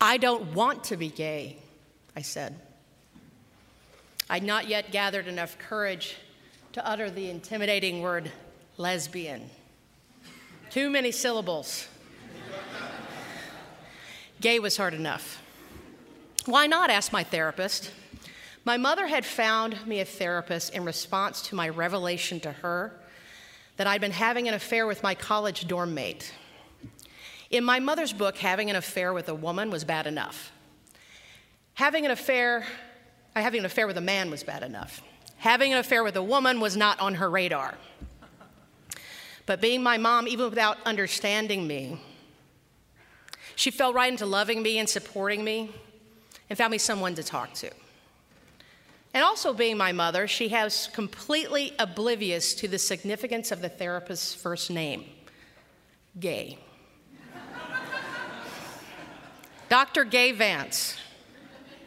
I don't want to be gay, I said. I'd not yet gathered enough courage to utter the intimidating word lesbian. Too many syllables. Gay was hard enough. Why not? asked my therapist. My mother had found me a therapist in response to my revelation to her that I'd been having an affair with my college dorm mate. In my mother's book, having an affair with a woman was bad enough. Having an affair, uh, having an affair with a man was bad enough. Having an affair with a woman was not on her radar. But being my mom, even without understanding me, she fell right into loving me and supporting me and found me someone to talk to. And also, being my mother, she has completely oblivious to the significance of the therapist's first name gay. Dr. Gay Vance.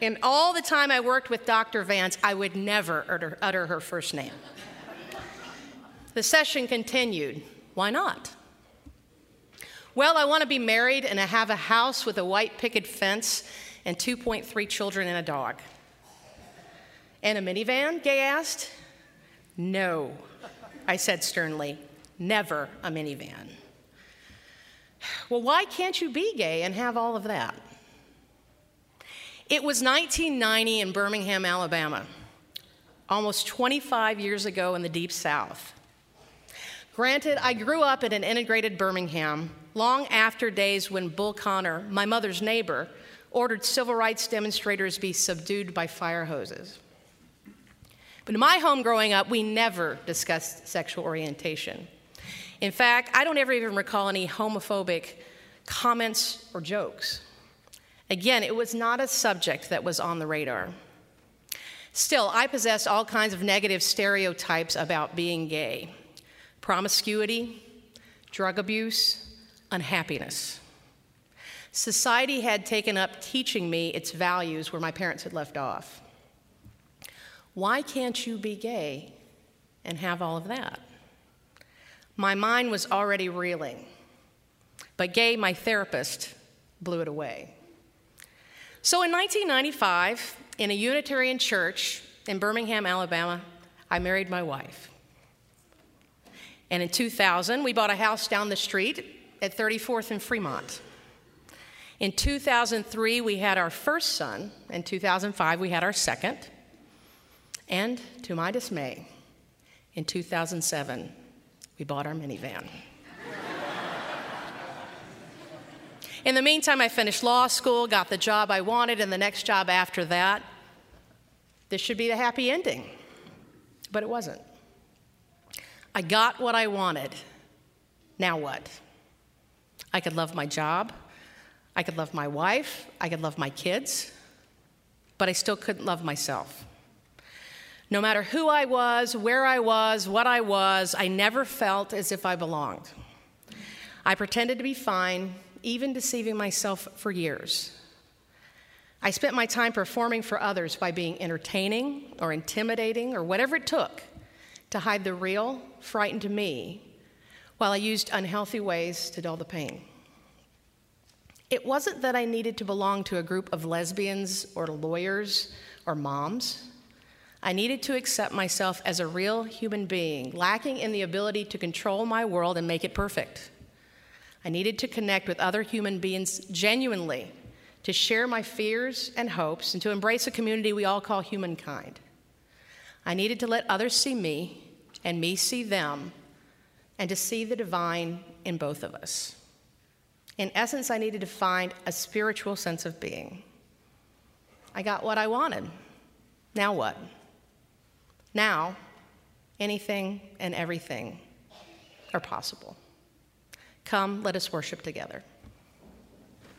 In all the time I worked with Dr. Vance, I would never utter, utter her first name. The session continued. Why not? Well, I want to be married and I have a house with a white picket fence and 2.3 children and a dog. And a minivan? Gay asked. No, I said sternly. Never a minivan. Well, why can't you be gay and have all of that? It was 1990 in Birmingham, Alabama, almost 25 years ago in the Deep South. Granted, I grew up in an integrated Birmingham long after days when Bull Connor, my mother's neighbor, ordered civil rights demonstrators be subdued by fire hoses. But in my home growing up, we never discussed sexual orientation. In fact, I don't ever even recall any homophobic comments or jokes. Again, it was not a subject that was on the radar. Still, I possessed all kinds of negative stereotypes about being gay promiscuity, drug abuse, unhappiness. Society had taken up teaching me its values where my parents had left off. Why can't you be gay and have all of that? My mind was already reeling, but Gay, my therapist, blew it away. So in 1995, in a Unitarian church in Birmingham, Alabama, I married my wife. And in 2000, we bought a house down the street at 34th and Fremont. In 2003, we had our first son. In 2005, we had our second. And to my dismay, in 2007, we bought our minivan. In the meantime, I finished law school, got the job I wanted, and the next job after that. This should be the happy ending, but it wasn't. I got what I wanted. Now what? I could love my job. I could love my wife. I could love my kids. But I still couldn't love myself. No matter who I was, where I was, what I was, I never felt as if I belonged. I pretended to be fine, even deceiving myself for years. I spent my time performing for others by being entertaining or intimidating or whatever it took to hide the real, frightened me, while I used unhealthy ways to dull the pain. It wasn't that I needed to belong to a group of lesbians or lawyers or moms. I needed to accept myself as a real human being, lacking in the ability to control my world and make it perfect. I needed to connect with other human beings genuinely, to share my fears and hopes, and to embrace a community we all call humankind. I needed to let others see me and me see them, and to see the divine in both of us. In essence, I needed to find a spiritual sense of being. I got what I wanted. Now what? Now, anything and everything are possible. Come, let us worship together.